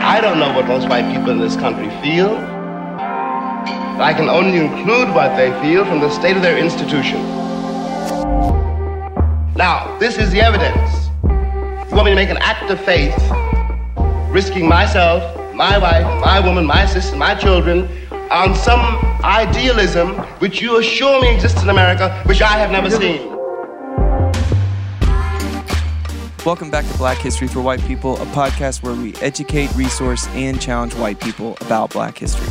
I don't know what most white people in this country feel. But I can only include what they feel from the state of their institution. Now, this is the evidence. You want me to make an act of faith, risking myself, my wife, my woman, my sister, my children, on some idealism which you assure me exists in America, which I have never seen. Welcome back to Black History for White People, a podcast where we educate, resource, and challenge white people about black history.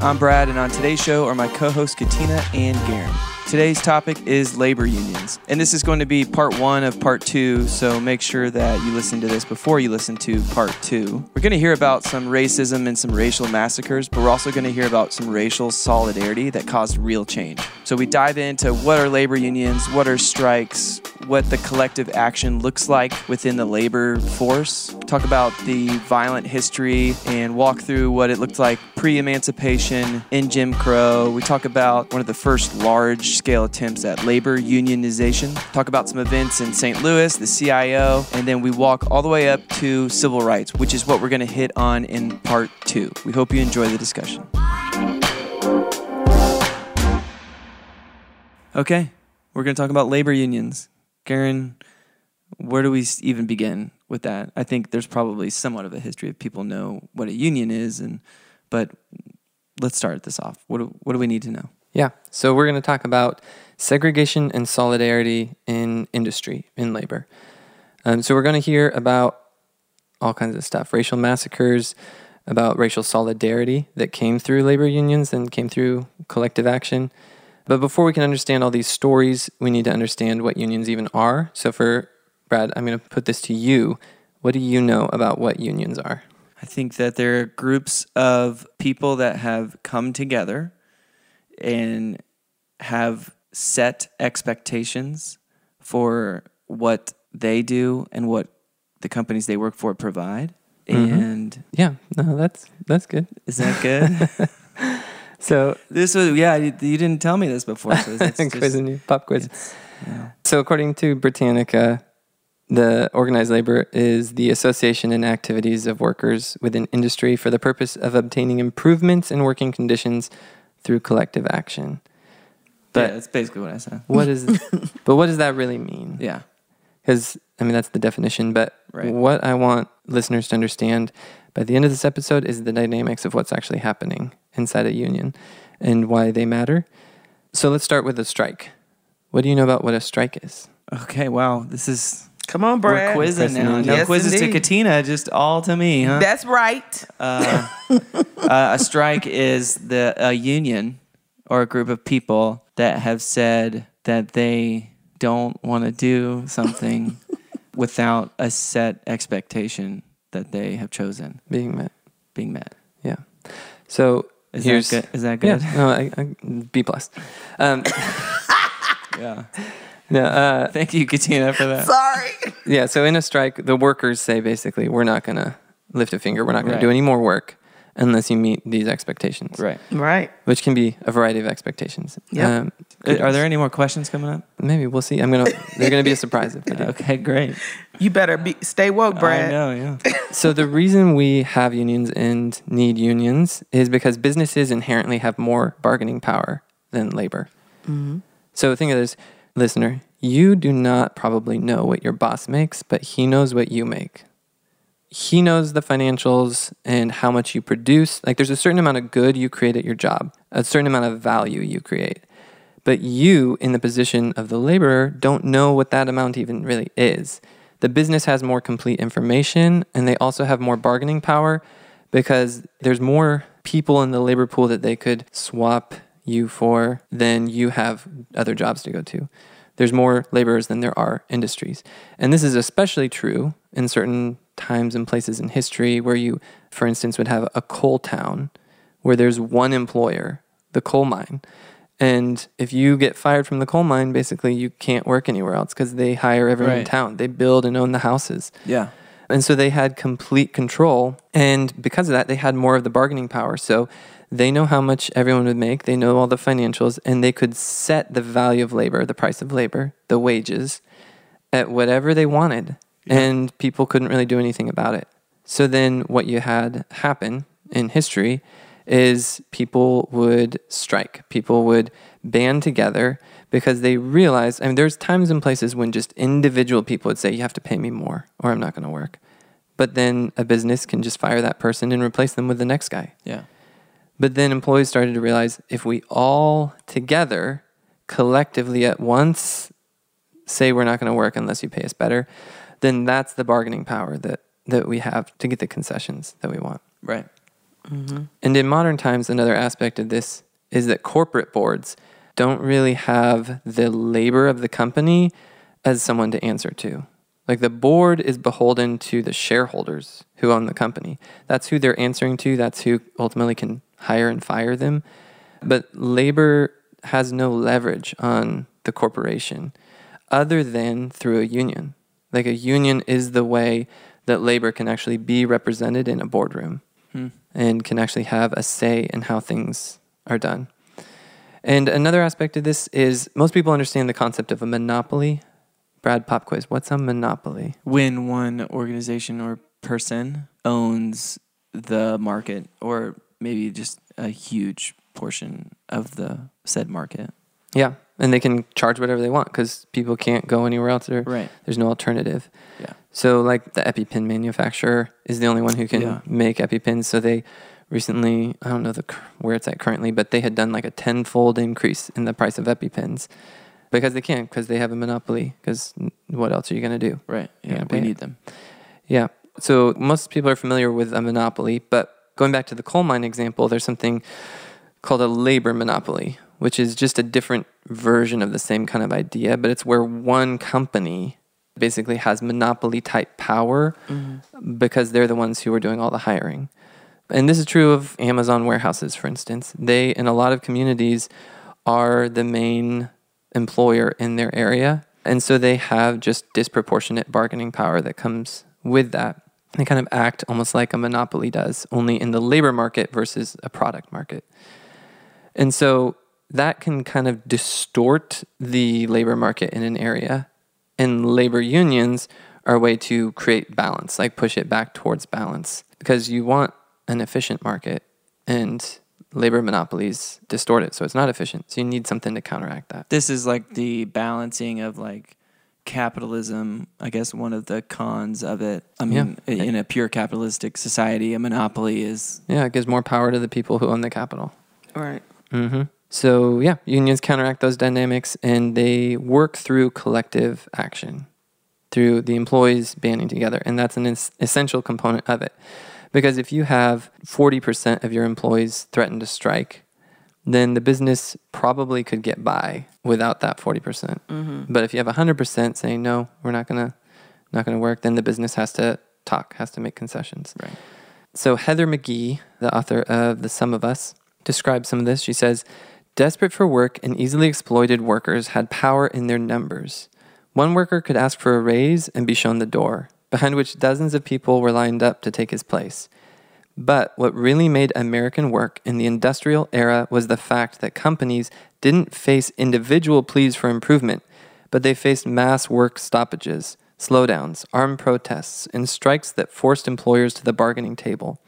I'm Brad, and on today's show are my co hosts Katina and Garen. Today's topic is labor unions, and this is going to be part one of part two, so make sure that you listen to this before you listen to part two. We're going to hear about some racism and some racial massacres, but we're also going to hear about some racial solidarity that caused real change. So we dive into what are labor unions, what are strikes, what the collective action looks like within the labor force, talk about the violent history, and walk through what it looked like pre emancipation in Jim Crow. We talk about one of the first large scale attempts at labor unionization, talk about some events in St. Louis, the CIO, and then we walk all the way up to civil rights, which is what we're going to hit on in part two. We hope you enjoy the discussion. Okay, we're going to talk about labor unions. Garen, where do we even begin with that? I think there's probably somewhat of a history of people know what a union is, and but let's start this off. What do, what do we need to know? Yeah. So we're going to talk about segregation and solidarity in industry, in labor. Um, so we're going to hear about all kinds of stuff racial massacres, about racial solidarity that came through labor unions and came through collective action. But before we can understand all these stories, we need to understand what unions even are. So for Brad, I'm going to put this to you. What do you know about what unions are? I think that there are groups of people that have come together and have set expectations for what they do and what the companies they work for provide. Mm-hmm. And Yeah, no, that's that's good. is that good? So this was yeah. You, you didn't tell me this before, so that's just, quizzing you, pop quiz. yeah. So, according to Britannica, the organized labor is the association and activities of workers within industry for the purpose of obtaining improvements in working conditions through collective action. But yeah, that's basically what I said. what is? but what does that really mean? Yeah. Because I mean that's the definition. But Right. what I want listeners to understand by the end of this episode is the dynamics of what's actually happening inside a union and why they matter. So let's start with a strike. What do you know about what a strike is? Okay. Wow. This is Come on, Brad. we're quizzing now. No Yes, quizzes to. Katina, just all to me, huh? That's right. uh, uh, a strike is the a union or a group of people that have said that they don't want to do something without a set expectation that they have chosen Being met. being met. Yeah. So Is here's that good? Is that good? yeah. No, I, I, B plus. Um, Yeah. no, uh, Thank you, Katina, for that. Sorry. yeah. So in a strike, the workers say basically, we're not going to lift a finger. We're not going Right. to do any more work unless you meet these expectations. Right. Right. Which can be a variety of expectations. Yeah. Um, Uh, Are there any more questions coming up? Maybe we'll see. I'm gonna. They're gonna be a surprise if they do. Okay, great. You better be stay woke, Brad. I know, yeah. So the reason we have unions and need unions is because businesses inherently have more bargaining power than labor. So think of this, listener. You do not probably know what your boss makes, but he knows what you make. He knows the financials and how much you produce. Like there's a certain amount of good you create at your job, a certain amount of value you create. But you, in the position of the laborer, don't know what that amount even really is. The business has more complete information and they also have more bargaining power because there's more people in the labor pool that they could swap you for than you have other jobs to go to. There's more laborers than there are industries. And this is especially true in certain times and places in history where you, for instance, would have a coal town where there's one employer, the coal mine. And if you get fired from the coal mine, basically you can't work anywhere else because they hire everyone in town. They build and own the houses. Yeah. And so they had complete control. And because of that, they had more of the bargaining power. So they know how much everyone would make, they know all the financials, and they could set the value of labor, the price of labor, the wages at whatever they wanted. and people couldn't really do anything about it. So then what you had happen in history is people would strike. People would band together because they realized, I mean, there's times and places when just individual people would say, you have to pay me more or I'm not going to work. But then a business can just fire that person and replace them with the next guy. Yeah. But then employees started to realize if we all together, collectively at once, say we're not going to work unless you pay us better, then that's the bargaining power that, that we have to get the concessions that we want. Right. Mm-hmm. And in modern times, another aspect of this is that corporate boards don't really have the labor of the company as someone to answer to. Like the board is beholden to the shareholders who own the company. That's who they're answering to. That's who ultimately can hire and fire them. But labor has no leverage on the corporation other than through a union. Like a union is the way that labor can actually be represented in a boardroom hmm. and can actually have a say in how things are done. And another aspect of this is most people understand the concept of a monopoly. Brad Pop Quiz, what's a monopoly? When one organization or person owns the market, or maybe just a huge portion of the said market. Yeah, and they can charge whatever they want because people can't go anywhere else. Or Right. There's no alternative. Yeah. So, like the EpiPen manufacturer is the only one who can Yeah. make EpiPens. So they recently, I don't know the where it's at currently, but they had done like a tenfold increase in the price of EpiPens because they can't because they have a monopoly. Because what else are you going to do? Right. Yeah, we it. need them. Yeah. So most people are familiar with a monopoly, but going back to the coal mine example, there's something called a labor monopoly, which is just a different version of the same kind of idea, but it's where one company basically has monopoly type power mm-hmm. because they're the ones who are doing all the hiring. And this is true of Amazon warehouses, for instance. They, in a lot of communities, are the main employer in their area. And so they have just disproportionate bargaining power that comes with that. They kind of act almost like a monopoly does, only in the labor market versus a product market. And so that can kind of distort the labor market in an area. And labor unions are a way to create balance, like push it back towards balance, because you want an efficient market and labor monopolies distort it. So it's not efficient. So you need something to counteract that. This is like the balancing of like capitalism. I guess one of the cons of it. I mean, i- in a pure capitalistic society, a monopoly is Yeah, it gives more power to the people who own the capital. Right. hmm So yeah, unions counteract those dynamics and they work through collective action, through the employees banding together, and that's an es- essential component of it. Because if you have forty percent of your employees threaten to strike, then the business probably could get by without that forty percent. Mm-hmm. But if you have hundred percent saying no, we're not gonna not gonna work, then the business has to talk, has to make concessions. right. So Heather McGhee, the author of The Sum of Us, describes some of this. She says, Desperate for work and easily exploited workers had power in their numbers. One worker could ask for a raise and be shown the door, behind which dozens of people were lined up to take his place. But what really made American work in the industrial era was the fact that companies didn't face individual pleas for improvement, but they faced mass work stoppages, slowdowns, armed protests, and strikes that forced employers to the bargaining table.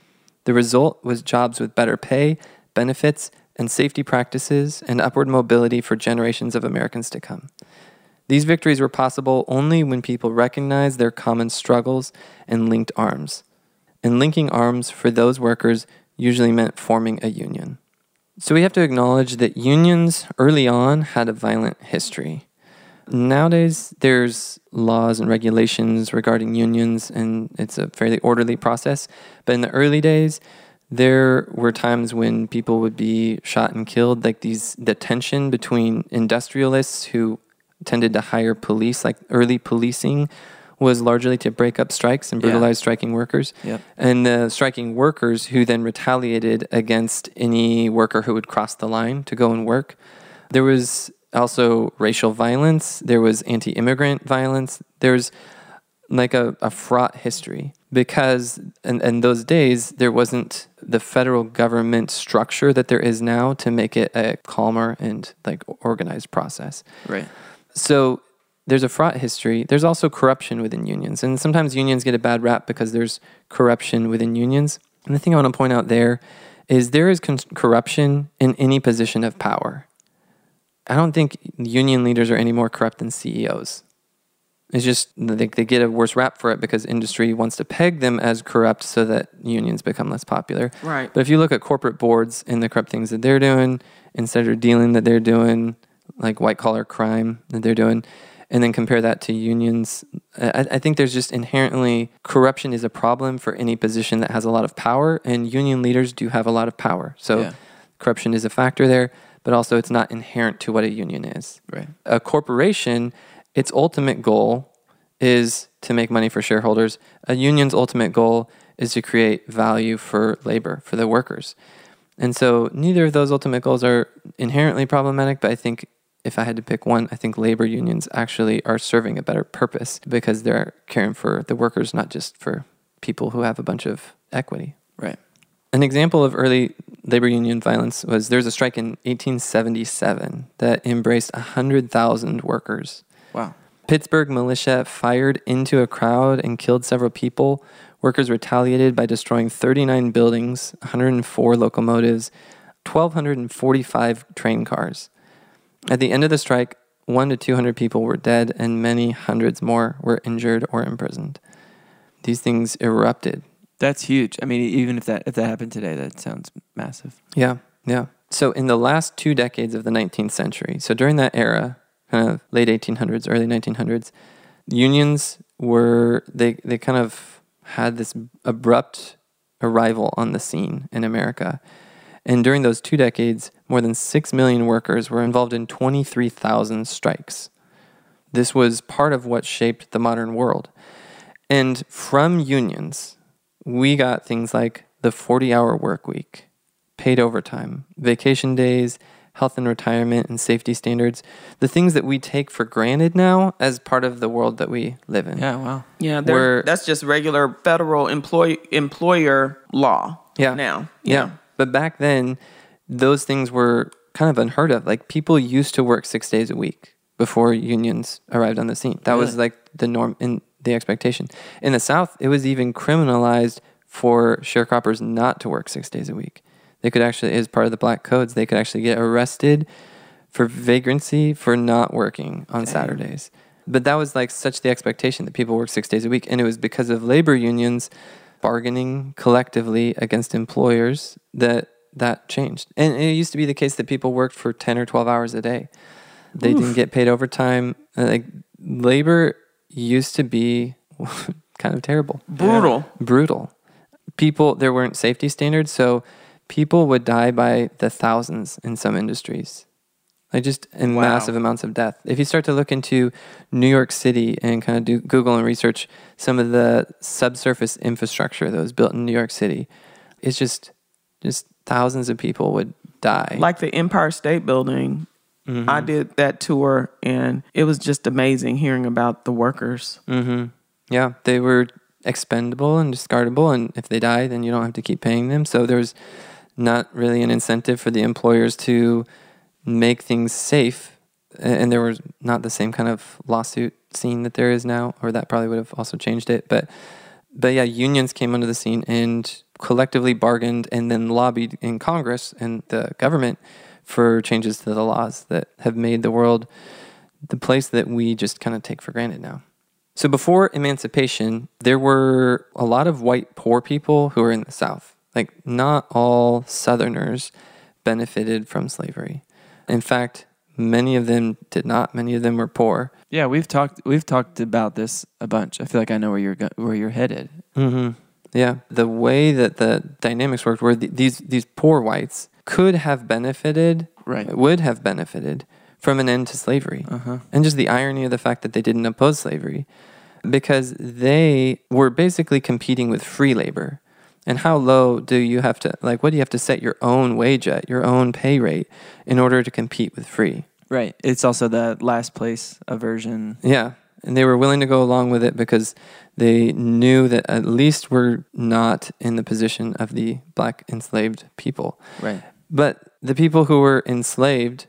The result was jobs with better pay, benefits, and safety practices, and upward mobility for generations of Americans to come. These victories were possible only when people recognized their common struggles and linked arms. And linking arms for those workers usually meant forming a union. So we have to acknowledge that unions early on had a violent history. Nowadays, there's laws and regulations regarding unions, and it's a fairly orderly process. But in the early days, there were times when people would be shot and killed, like these the tension between industrialists who tended to hire police, like early policing was largely to break up strikes and Yeah. brutalize striking workers. Yep. And the striking workers who then retaliated against any worker who would cross the line to go and work. There was also racial violence, there was anti immigrant violence, there's like a, a fraught history because in, in those days there wasn't the federal government structure that there is now to make it a calmer and like organized process. Right. So there's a fraught history. There's also corruption within unions. And sometimes unions get a bad rap because there's corruption within unions. And the thing I want to point out there is there is con- corruption in any position of power. I don't think union leaders are any more corrupt than CEOs. It's just they, they get a worse rap for it because industry wants to peg them as corrupt so that unions become less popular. Right. But if you look at corporate boards and the corrupt things that they're doing, instead of dealing that they're doing, like white collar crime that they're doing, and then compare that to unions, I, I think there's just inherently corruption is a problem for any position that has a lot of power, and union leaders do have a lot of power. So Yeah. corruption is a factor there, but also it's not inherent to what a union is Right. a corporation, its ultimate goal is to make money for shareholders. A union's ultimate goal is to create value for labor, for the workers. And so neither of those ultimate goals are inherently problematic, but I think if I had to pick one, I think labor unions actually are serving a better purpose because they're caring for the workers, not just for people who have a bunch of equity. Right. An example of early labor union violence was there was a strike in 1877 that embraced 100,000 workers. Wow. Pittsburgh militia fired into a crowd and killed several people. Workers retaliated by destroying 39 buildings, 104 locomotives, 1,245 train cars. At the end of the strike, one to 200 people were dead and many hundreds more were injured or imprisoned. These things erupted That's huge. I mean, even if that if that happened today, that sounds massive. Yeah, yeah. So in the last two decades of the 19th century, so during that era, kind of late 1800s, early 1900s, unions were they they kind of had this abrupt arrival on the scene in America. And during those two decades, more than 6 million workers were involved in 23,000 strikes. This was part of what shaped the modern world. And from unions, we got things like the 40 hour work week, paid overtime, vacation days, health and retirement, and safety standards. The things that we take for granted now as part of the world that we live in. Yeah. Wow. Yeah, that's just regular federal employ employer law. Yeah. Now. Yeah. But back then, those things were kind of unheard of. Like people used to work six days a week before unions arrived on the scene. That was like the norm in the expectation. In the South, it was even criminalized for sharecroppers not to work six days a week. They could actually, as part of the black codes, they could actually get arrested for vagrancy for not working on Saturdays. But that was like such the expectation that people work six days a week. And it was because of labor unions bargaining collectively against employers that that changed. And it used to be the case that people worked for 10 or 12 hours a day. They didn't get paid overtime. Uh, Like labor used to be kind of terrible Brutal. brutal. People, there weren't safety standards, so people would die by the thousands in some industries. Like just in Wow. massive amounts of death. If you start to look into New York City and kind of do Google and research some of the subsurface infrastructure that was built in New York City, it's just just thousands of people would die. Like the Empire State Building. Mm-hmm. I did that tour and it was just amazing hearing about the workers. hmm Yeah, they were expendable and discardable, and if they die, then you don't have to keep paying them. So there's not really an incentive for the employers to make things safe, and there was not the same kind of lawsuit scene that there is now, or that probably would have also changed it. But but yeah, unions came onto the scene and collectively bargained and then lobbied in Congress and the government for changes to the laws that have made the world the place that we just kind of take for granted now. So before emancipation, there were a lot of white poor people who were in the South. Like not all Southerners benefited from slavery. In fact, many of them did not. Many of them were poor. Yeah, we've talked we've talked about this a bunch. I feel like I know where you're go- where you're headed. hmm Yeah, the way that the dynamics worked were th- these these poor whites could have benefited, Right. would have benefited from an end to slavery, Uh-huh. and just the irony of the fact that they didn't oppose slavery, because they were basically competing with free labor. And how low do you have to like? What do you have to set your own wage at, your own pay rate, in order to compete with free? Right. It's also the last place aversion. Yeah. And they were willing to go along with it because they knew that at least we're not in the position of the black enslaved people. Right. But the people who were enslaved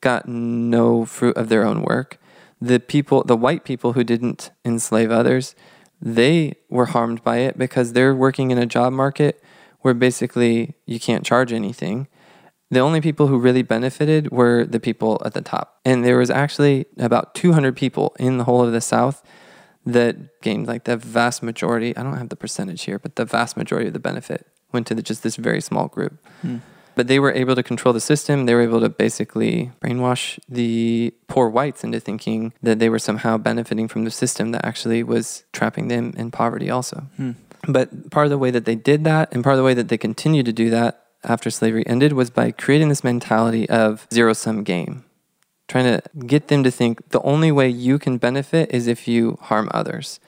got no fruit of their own work. the people, the white people who didn't enslave others, they were harmed by it because they're working in a job market where basically you can't charge anything. The only people who really benefited were the people at the top. And there was actually about 200 people in the whole of the South that gained like the vast majority. I don't have the percentage here, but the vast majority of the benefit went to the, just this very small group. Hmm. But they were able to control the system. They were able to basically brainwash the poor whites into thinking that they were somehow benefiting from the system that actually was trapping them in poverty also. Hmm. But part of the way that they did that and part of the way that they continued to do that after slavery ended was by creating this mentality of zero sum game. Trying to get them to think the only way you can benefit is if you harm others.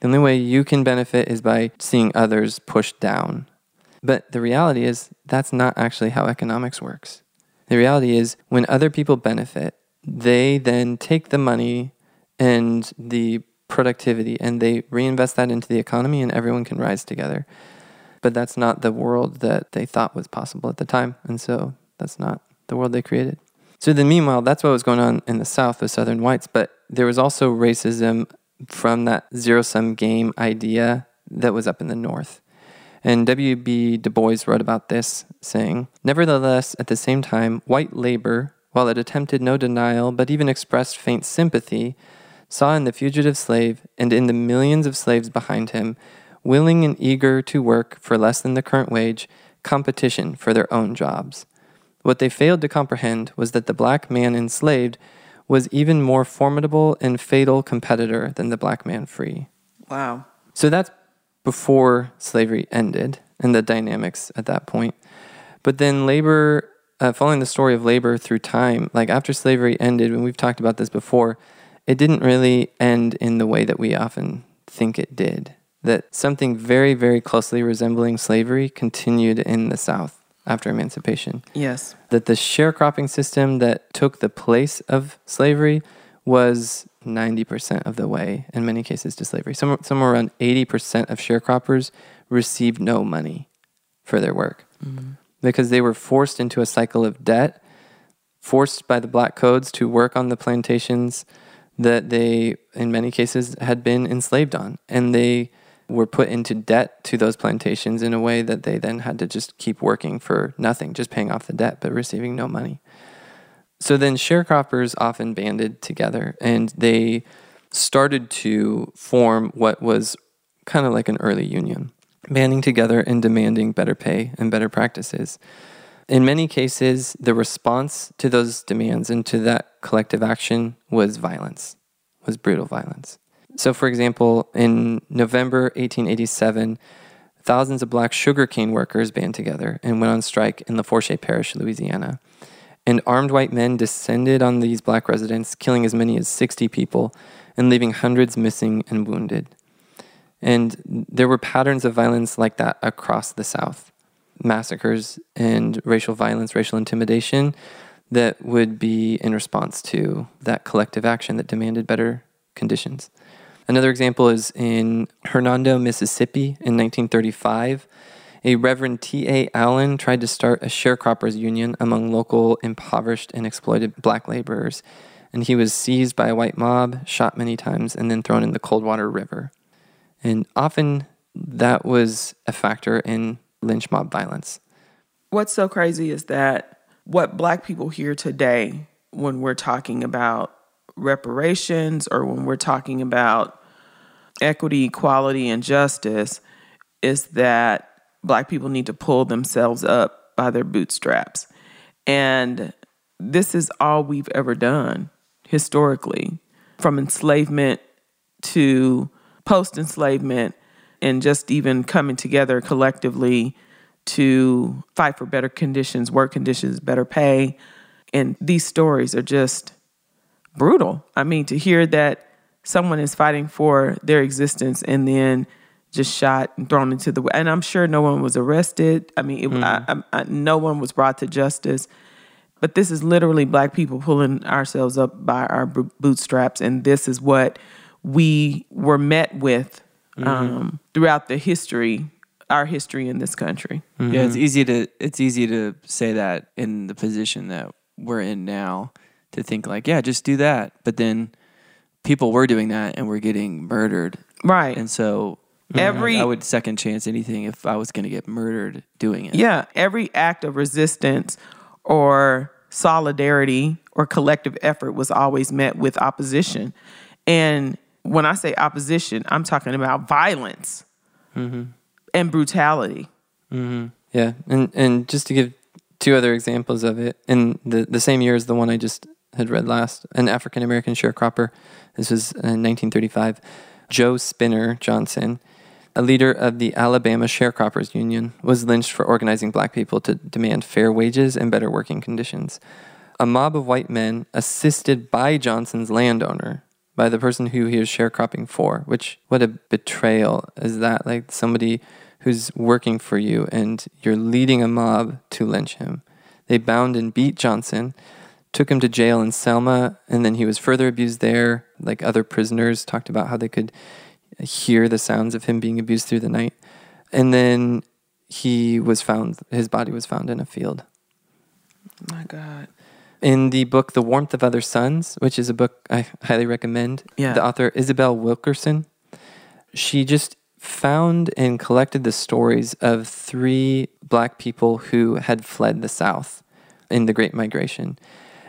The only way you can benefit is by seeing others pushed down. But the reality is that's not actually how economics works. The reality is when other people benefit, they then take the money and the productivity and they reinvest that into the economy and everyone can rise together. But that's not the world that they thought was possible at the time. And so that's not the world they created. So then meanwhile, that's what was going on in the South with Southern whites. But there was also racism from that zero sum game idea that was up in the North. And W.B. Du Bois wrote about this, saying, Nevertheless, at the same time, white labor, while it attempted no denial but even expressed faint sympathy, saw in the fugitive slave and in the millions of slaves behind him, willing and eager to work for less than the current wage, competition for their own jobs. What they failed to comprehend was that the black man enslaved was even more formidable and fatal competitor than the black man free. Wow. So that's before slavery ended and the dynamics at that point. But then labor, uh, following the story of labor through time, like after slavery ended, and we've talked about this before, it didn't really end in the way that we often think it did. That something very, very closely resembling slavery continued in the South after emancipation Yes. that the sharecropping system that took the place of slavery was 90% of the way, in many cases, to slavery. Somewhere, somewhere around 80% of sharecroppers received no money for their work mm-hmm. because they were forced into a cycle of debt, forced by the black codes to work on the plantations that they, in many cases, had been enslaved on. And they were put into debt to those plantations in a way that they then had to just keep working for nothing, just paying off the debt, but receiving no money. So then sharecroppers often banded together and they started to form what was kind of like an early union, banding together and demanding better pay and better practices. In many cases, the response to those demands and to that collective action was violence, was brutal violence. So, for example, in November 1887, thousands of black sugarcane workers band together and went on strike in Lafourche Parish, Louisiana. And armed white men descended on these black residents, killing as many as 60 people and leaving hundreds missing and wounded. And there were patterns of violence like that across the South massacres and racial violence, racial intimidation that would be in response to that collective action that demanded better conditions. Another example is in Hernando, Mississippi in 1935. A Reverend T.A. Allen tried to start a sharecroppers union among local impoverished and exploited black laborers, and he was seized by a white mob, shot many times, and then thrown in the Coldwater River. And often that was a factor in lynch mob violence. What's so crazy is that what black people hear today when we're talking about reparations or when we're talking about equity, equality, and justice is that black people need to pull themselves up by their bootstraps. And this is all we've ever done historically from enslavement to post enslavement and just even coming together collectively to fight for better conditions, work conditions, better pay. And these stories are just brutal. I mean, to hear that someone is fighting for their existence and then just shot and thrown into the and I'm sure no one was arrested. I mean, it, I, mm. I, I, no one was brought to justice. But this is literally black people pulling ourselves up by our bo- bootstraps, and this is what we were met with mm-hmm. um, throughout the history, our history in this country. Mm-hmm. Yeah, it's easy to it's easy to say that in the position that we're in now to think like, yeah, just do that. But then people were doing that and were getting murdered. Right. And so Mm-hmm. Every- I would second chance anything if I was going to get murdered doing it. Yeah, every act of resistance or solidarity or collective effort was always met with opposition. And when I say opposition, I'm talking about violence mm-hmm. and brutality. Mm-hmm. Yeah, and and just to give two other examples of it, in the the same year as the one I just had read last, an African American sharecropper. This was in 1935. Joe Spinner Johnson, a leader of the Alabama Sharecroppers Union, was lynched for organizing black people to demand fair wages and better working conditions. A mob of white men, assisted by Johnson's landowner, by the person who he was sharecropping for, which, what a betrayal is that? Like somebody who's working for you and you're leading a mob to lynch him. They bound and beat Johnson, took him to jail in Selma, and then he was further abused there. Like other prisoners talked about how they could hear the sounds of him being abused through the night. And then he was found, his body was found in a field. My God. In the book The Warmth of Other Suns, which is a book I highly recommend, Yeah. the author Isabel Wilkerson, she just found and collected the stories of three black people who had fled the South in the Great Migration.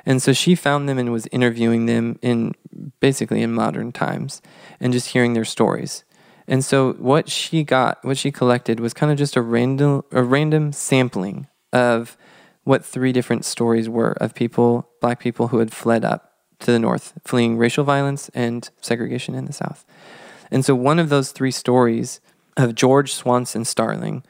And so she found them and was interviewing them in basically in modern times and just hearing their stories. And so what she got, what she collected was kind of just a random a random sampling of what three different stories were of people, black people who had fled up to the north, fleeing racial violence and segregation in the south. And so one of those three stories of George Swanson Starling,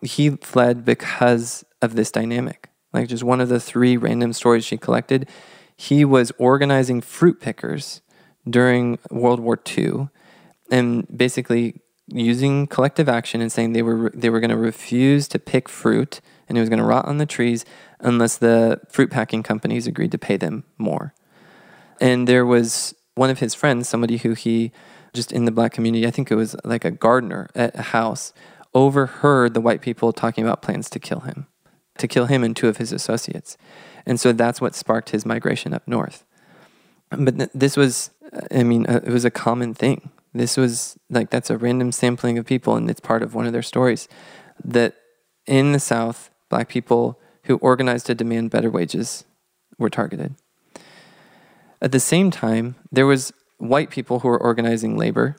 he fled because of this dynamic. Like just one of the three random stories she collected, he was organizing fruit pickers during World War II and basically using collective action and saying they were they were going to refuse to pick fruit and it was going to rot on the trees unless the fruit packing companies agreed to pay them more. And there was one of his friends, somebody who he just in the black community, I think it was like a gardener at a house, overheard the white people talking about plans to kill him, to kill him and two of his associates. And so that's what sparked his migration up north. But th- this was, I mean, uh, it was a common thing. This was like, that's a random sampling of people, and it's part of one of their stories. That in the South, black people who organized to demand better wages were targeted. At the same time, there was white people who were organizing labor,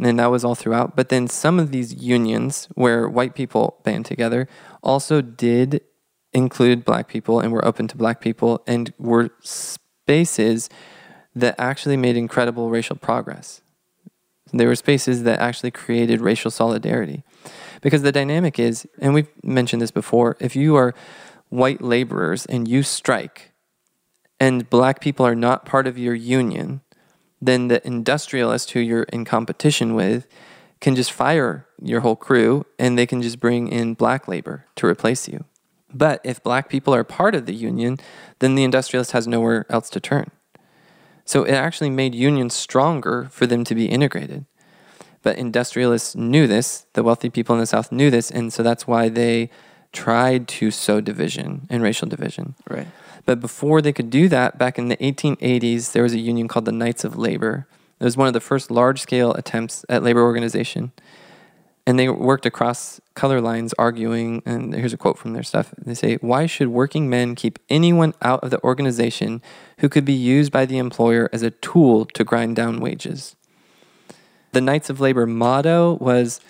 and that was all throughout. But then some of these unions where white people band together also did include black people and were open to black people and were spaces that actually made incredible racial progress. There were spaces that actually created racial solidarity. Because the dynamic is, and we've mentioned this before, if you are white laborers and you strike, and black people are not part of your union, then the industrialist who you're in competition with can just fire your whole crew and they can just bring in black labor to replace you. But if black people are part of the union, then the industrialist has nowhere else to turn. So it actually made unions stronger for them to be integrated. But industrialists knew this, the wealthy people in the South knew this, and so that's why they tried to sow division and racial division. Right. But before they could do that, back in the 1880s, there was a union called the Knights of Labor. It was one of the first large scale attempts at labor organization. And they worked across color lines, arguing, and here's a quote from their stuff. They say, Why should working men keep anyone out of the organization who could be used by the employer as a tool to grind down wages? The Knights of Labor motto was,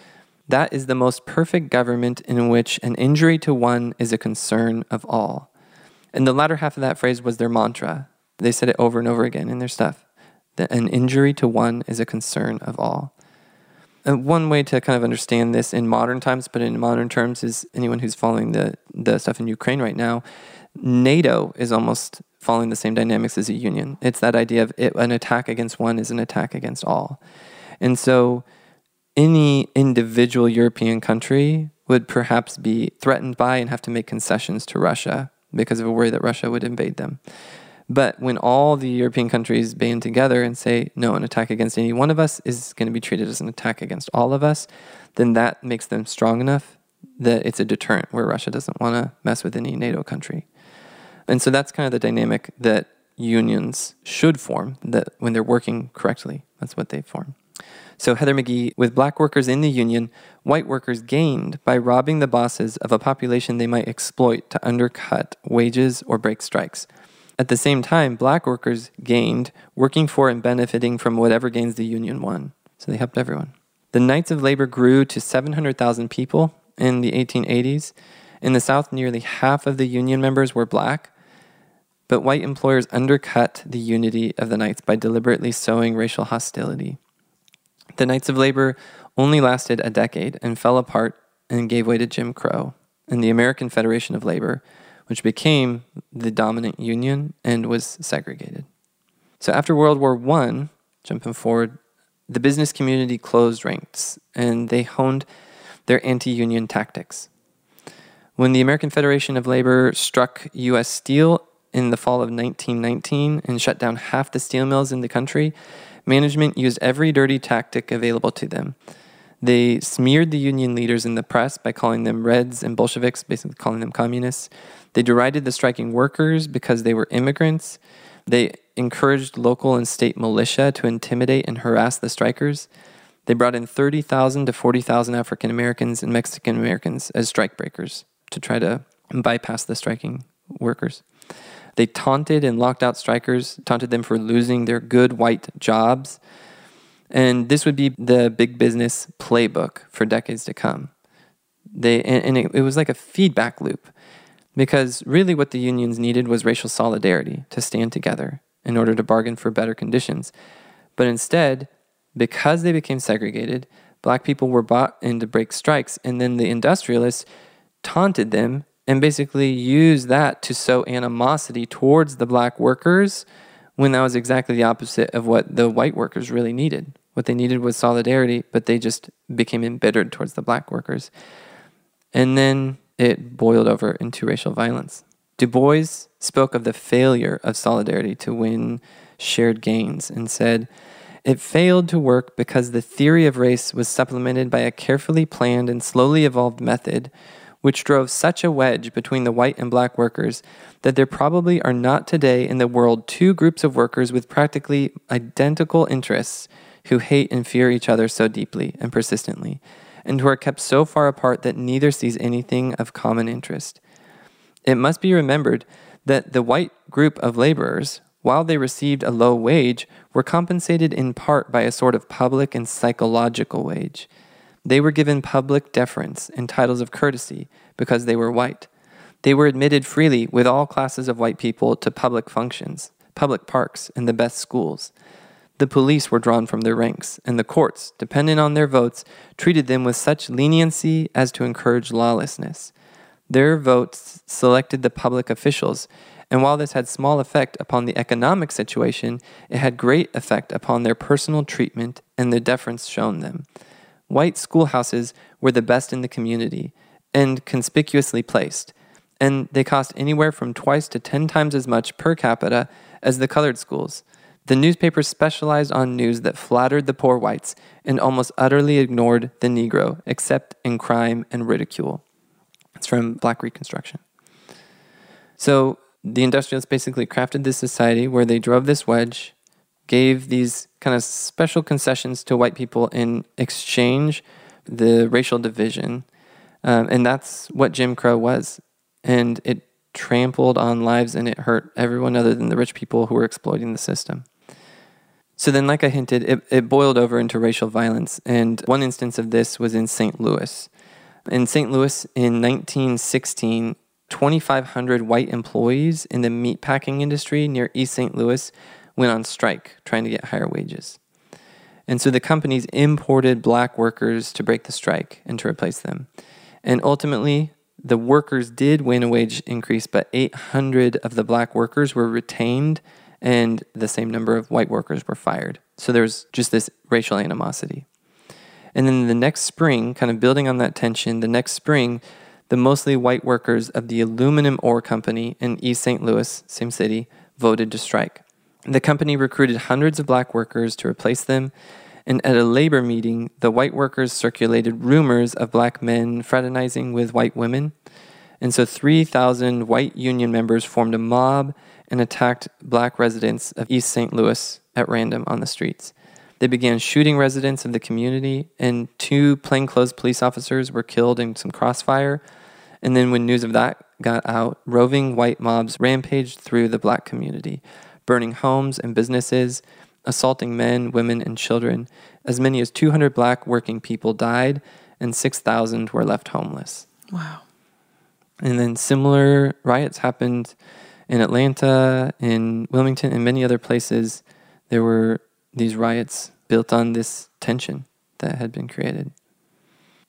That is the most perfect government in which an injury to one is a concern of all. And the latter half of that phrase was their mantra. They said it over and over again in their stuff that an injury to one is a concern of all. And one way to kind of understand this in modern times, but in modern terms, is anyone who's following the, the stuff in Ukraine right now, NATO is almost following the same dynamics as a union. It's that idea of it, an attack against one is an attack against all. And so any individual European country would perhaps be threatened by and have to make concessions to Russia because of a worry that Russia would invade them. But when all the European countries band together and say, no, an attack against any one of us is going to be treated as an attack against all of us, then that makes them strong enough that it's a deterrent where Russia doesn't want to mess with any NATO country. And so that's kind of the dynamic that unions should form, that when they're working correctly, that's what they form. So Heather McGhee, with black workers in the union, white workers gained by robbing the bosses of a population they might exploit to undercut wages or break strikes. At the same time, black workers gained working for and benefiting from whatever gains the union won. So they helped everyone. The Knights of Labor grew to 700,000 people in the 1880s. In the South, nearly half of the union members were black, but white employers undercut the unity of the Knights by deliberately sowing racial hostility. The Knights of Labor only lasted a decade and fell apart and gave way to Jim Crow and the American Federation of Labor, which became the dominant union and was segregated. So after World War I, jumping forward, the business community closed ranks and they honed their anti union tactics. When the American Federation of Labor struck U.S. Steel in the fall of 1919 and shut down half the steel mills in the country, management used every dirty tactic available to them. They smeared the union leaders in the press by calling them Reds and Bolsheviks, basically calling them communists. They derided the striking workers because they were immigrants. They encouraged local and state militia to intimidate and harass the strikers. They brought in 30,000 to 40,000 African Americans and Mexican Americans as strikebreakers to try to bypass the striking workers. They taunted and locked out strikers, taunted them for losing their good white jobs. And this would be the big business playbook for decades to come. They, and, and it, it was like a feedback loop because really what the unions needed was racial solidarity to stand together in order to bargain for better conditions. But instead, because they became segregated, black people were bought in to break strikes, and then the industrialists taunted them and basically used that to sow animosity towards the black workers when that was exactly the opposite of what the white workers really needed. What they needed was solidarity, but they just became embittered towards the black workers. And then it boiled over into racial violence. Du Bois spoke of the failure of solidarity to win shared gains and said, It failed to work because the theory of race was supplemented by a carefully planned and slowly evolved method which drove such a wedge between the white and black workers that there probably are not today in the world two groups of workers with practically identical interests who hate and fear each other so deeply and persistently, and who are kept so far apart that neither sees anything of common interest. It must be remembered that the white group of laborers, while they received a low wage, were compensated in part by a sort of public and psychological wage. They were given public deference and titles of courtesy because they were white. They were admitted freely with all classes of white people to public functions, public parks, and the best schools. The police were drawn from their ranks, and the courts, dependent on their votes, treated them with such leniency as to encourage lawlessness. Their votes selected the public officials, and while this had small effect upon the economic situation, it had great effect upon their personal treatment and the deference shown them. White schoolhouses were the best in the community and conspicuously placed, and they cost anywhere from twice to ten times as much per capita as the colored schools. The newspapers specialized on news that flattered the poor whites and almost utterly ignored the Negro, except in crime and ridicule. It's from Black Reconstruction. So the industrialists basically crafted this society where they drove this wedge gave these kind of special concessions to white people in exchange the racial division. Um, and that's what Jim Crow was. And it trampled on lives and it hurt everyone other than the rich people who were exploiting the system. So then, like I hinted, it, it boiled over into racial violence. And one instance of this was in St. Louis. In St. Louis in 1916, 2,500 white employees in the meatpacking industry near East St. Louis went on strike trying to get higher wages. And so the companies imported black workers to break the strike and to replace them. And ultimately, the workers did win a wage increase, but 800 of the black workers were retained and the same number of white workers were fired. So there was just this racial animosity. And then the next spring, kind of building on that tension, the next spring, the mostly white workers of the aluminum ore company in East St. Louis, same city, voted to strike. The company recruited hundreds of black workers to replace them, and at a labor meeting, the white workers circulated rumors of black men fraternizing with white women. And so 3,000 white union members formed a mob and attacked black residents of East St. Louis at random on the streets. They began shooting residents of the community, and two plainclothes police officers were killed in some crossfire. And then, when news of that got out, roving white mobs rampaged through the black community, burning homes and businesses, assaulting men, women, and children. As many as 200 black working people died, and 6,000 were left homeless. Wow. And then similar riots happened in Atlanta, in Wilmington, and many other places. There were these riots built on this tension that had been created.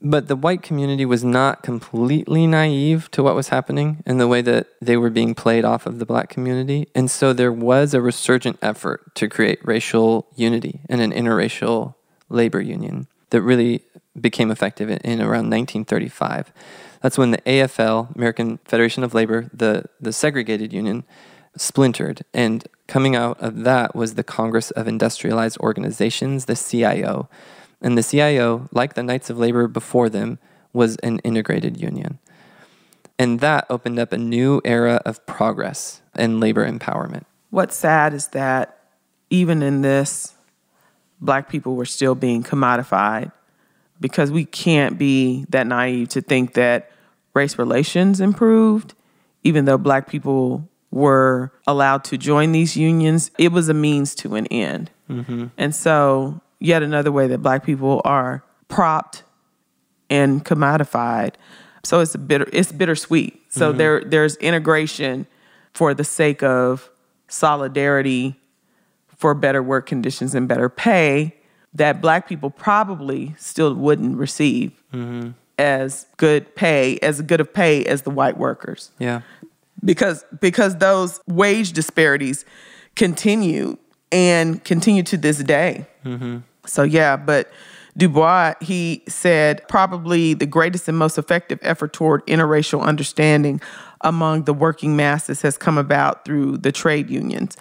But the white community was not completely naive to what was happening and the way that they were being played off of the black community. And so there was a resurgent effort to create racial unity and an interracial labor union that really became effective in, around 1935. That's when the AFL, American Federation of Labor, the, the segregated union, splintered. And coming out of that was the Congress of Industrialized Organizations, the CIO. And the CIO, like the Knights of Labor before them, was an integrated union. And that opened up a new era of progress and labor empowerment. What's sad is that even in this, black people were still being commodified because we can't be that naive to think that race relations improved, even though black people were allowed to join these unions, it was a means to an end. Mm-hmm. And so, yet another way that black people are propped and commodified. So it's a bitter it's bittersweet. So mm-hmm. there there's integration for the sake of solidarity for better work conditions and better pay that black people probably still wouldn't receive mm-hmm. as good pay, as good of pay as the white workers. Yeah because because those wage disparities continue and continue to this day. Mm-hmm. So yeah, but Du Bois he said probably the greatest and most effective effort toward interracial understanding among the working masses has come about through the trade unions.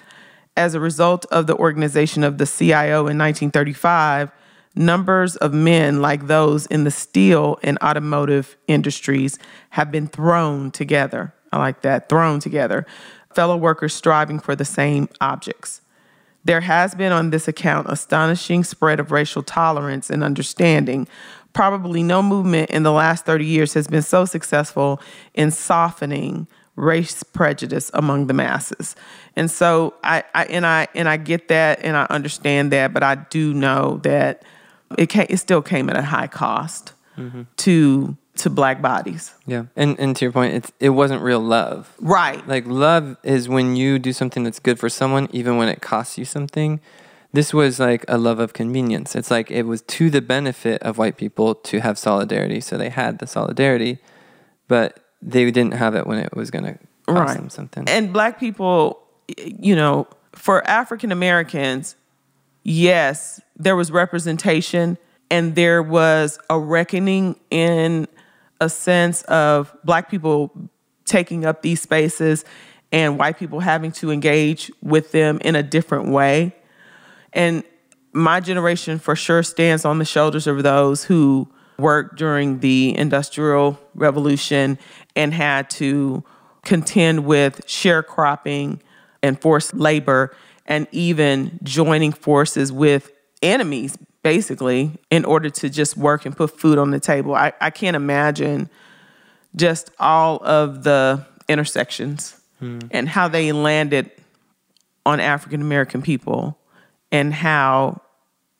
As a result of the organization of the CIO in 1935, numbers of men like those in the steel and automotive industries have been thrown together I like that, thrown together, fellow workers striving for the same objects. There has been on this account astonishing spread of racial tolerance and understanding. Probably no movement in the last 30 years has been so successful in softening race prejudice among the masses. And so I, I and I and I get that and I understand that, but I do know that it came, it still came at a high cost mm-hmm. to to black bodies. Yeah. And and to your point, it's it wasn't real love. Right. Like love is when you do something that's good for someone even when it costs you something. This was like a love of convenience. It's like it was to the benefit of white people to have solidarity. So they had the solidarity, but they didn't have it when it was going to cost right. them something. And black people, you know, for African Americans, yes, there was representation and there was a reckoning in a sense of black people taking up these spaces and white people having to engage with them in a different way. And my generation for sure stands on the shoulders of those who worked during the Industrial Revolution and had to contend with sharecropping and forced labor and even joining forces with enemies basically, in order to just work and put food on the table. I, I can't imagine just all of the intersections hmm. and how they landed on African American people and how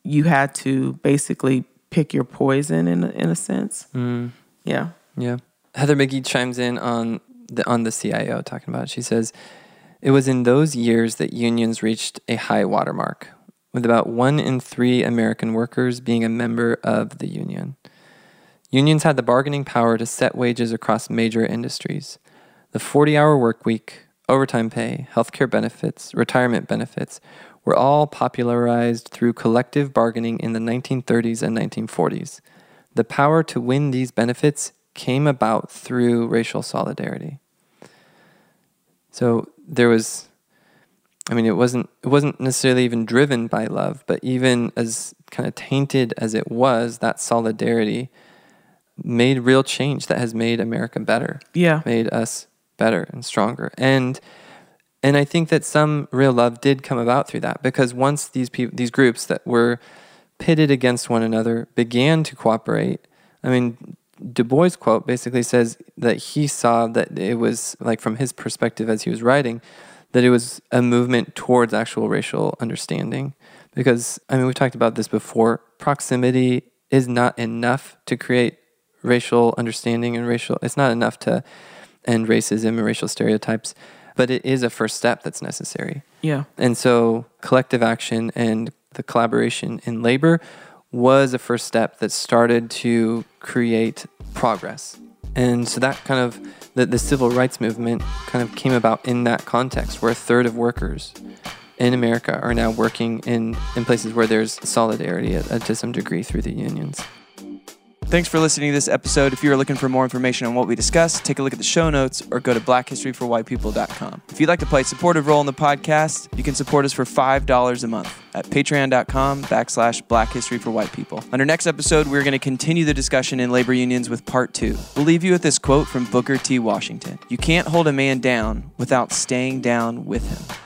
you had to basically pick your poison in a, in a sense. Mm. Yeah. Yeah. Heather McGhee chimes in on the on the CIO talking about it. She says it was in those years that unions reached a high watermark with about one in three American workers being a member of the union. Unions had the bargaining power to set wages across major industries. The 40 hour work week, overtime pay, healthcare benefits, retirement benefits were all popularized through collective bargaining in the 1930s and 1940s. The power to win these benefits came about through racial solidarity. So there was I mean, it wasn't it wasn't necessarily even driven by love, but even as kind of tainted as it was, that solidarity made real change that has made America better, Yeah. made us better and stronger. And and I think that some real love did come about through that because once these people these groups that were pitted against one another began to cooperate. I mean, Du Bois quote basically says that he saw that it was like from his perspective as he was writing that it was a movement towards actual racial understanding because I mean we've talked about this before proximity is not enough to create racial understanding and racial it's not enough to end racism and racial stereotypes but it is a first step that's necessary Yeah. and so collective action and the collaboration in labor was a first step that started to create progress. And so that kind of the, the civil rights movement kind of came about in that context where a third of workers in America are now working in, in places where there's solidarity to some degree through the unions. Thanks for listening to this episode. If you are looking for more information on what we discussed, take a look at the show notes or go to blackhistoryforwhitepeople.com. If you'd like to play a supportive role in the podcast, you can support us for $5 a month at patreon.com backslash black history for white people. On our next episode, we're going to continue the discussion in labor unions with part two. We'll leave you with this quote from Booker T. Washington You can't hold a man down without staying down with him.